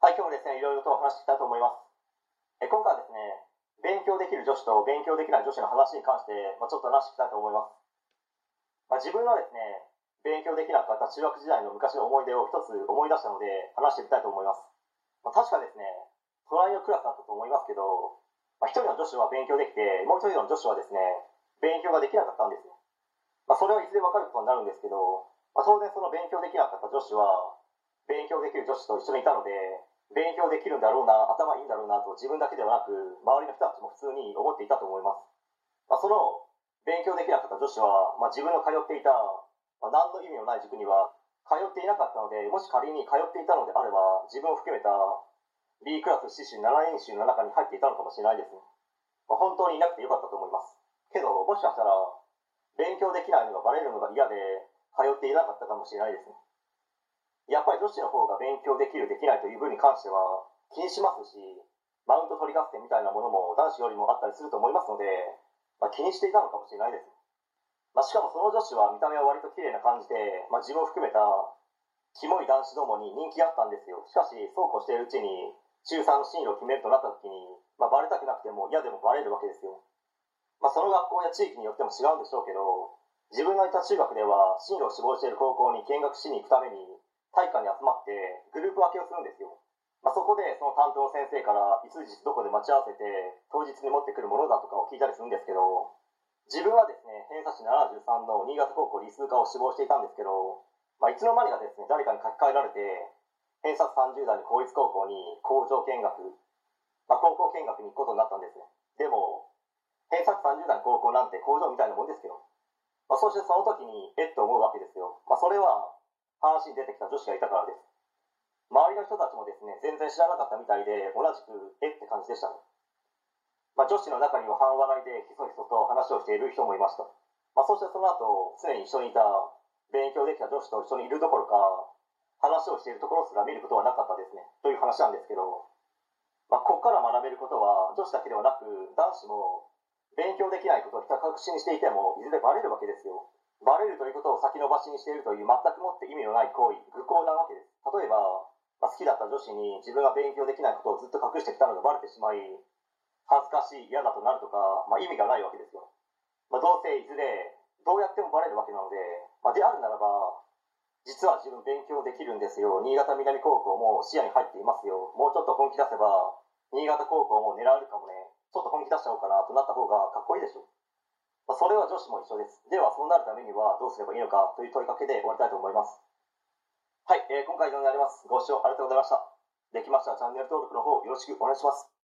はい、今日もですね、いろいろとお話ししたいと思います。え今回はですね、勉強できる女子と勉強できない女子の話に関して、まあ、ちょっと話していきたいと思います。まあ、自分のですね、勉強できなかった中学時代の昔の思い出を一つ思い出したので、話してみたいと思います。まあ、確かですね、隣のクラスだったと思いますけど、まあ、一人の女子は勉強できて、もう一人の女子はですね、勉強ができなかったんですよ。ま、それはいずれ分かることになるんですけど、まあ、当然その勉強できなかった女子は、勉強できる女子と一緒にいたので、勉強できるんだろうな、頭いいんだろうなと自分だけではなく、周りの人たちも普通に思っていたと思います。まあ、その勉強できなかった女子は、まあ、自分の通っていた、まあ、何の意味もない塾には通っていなかったので、もし仮に通っていたのであれば、自分を含めた B クラス四種7演習の中に入っていたのかもしれないですね。まあ、本当にいなくてよかったと思います。けど、もしかしたら、勉強できないのがバレるのが嫌で、通っていなかったかもしれないですね。やっぱり女子の方が勉強できるできないという分に関しては気にしますしマウント取り合戦みたいなものも男子よりもあったりすると思いますので、まあ、気にしていたのかもしれないです、まあ、しかもその女子は見た目は割と綺麗な感じで、まあ、自分を含めたキモい男子どもに人気あったんですよ。しかしそうこうしているうちに中3の進路を決めるとなった時に、まあ、バレたくなくても嫌でもバレるわけですよ、まあ、その学校や地域によっても違うんでしょうけど自分がいた中学では進路を志望している高校に見学しに行くために体育館に集まってグループ分けをするんですよ、まあ、そこでその担当の先生からいついつどこで待ち合わせて当日に持ってくるものだとかを聞いたりするんですけど自分はですね偏差値73の新潟高校理数科を志望していたんですけど、まあ、いつの間にかですね誰かに書き換えられて偏差値30代の公立高校に工場見学、まあ、高校見学に行くことになったんですね。でも偏差値30代の高校なんて工場みたいなもんですけど、まあ、そしてその時にえっと思うわけですよ、まあ、それは話に出てきた女子がいたからです。周りの人たちもですね、全然知らなかったみたいで、同じく、えって感じでしたね。まあ、女子の中には半笑いでひそひそと話をしている人もいました。まあ、そしてその後、常に一緒にいた、勉強できた女子と一緒にいるどころか、話をしているところすら見ることはなかったですね。という話なんですけど、まあ、ここから学べることは、女子だけではなく、男子も、勉強できないことをひた隠しにしていても、いずれバレるわけですよ。バレるということを先延ばしにしているという全くもって意味のない行為、愚行なわけです。例えば、まあ、好きだった女子に自分が勉強できないことをずっと隠してきたのがバレてしまい、恥ずかしい、嫌だとなるとか、まあ、意味がないわけですよ。まあ、どうせいずれ、どうやってもバレるわけなので、まあ、であるならば、実は自分勉強できるんですよ。新潟南高校も視野に入っていますよ。もうちょっと本気出せば、新潟高校も狙えるかもね。ちょっと本気出しちゃおうかなとなった方がかっこいいでしょ。それは女子も一緒です。では、そうなるためにはどうすればいいのかという問いかけで終わりたいと思います。はい、えー、今回以上になります。ご視聴ありがとうございました。できましたらチャンネル登録の方よろしくお願いします。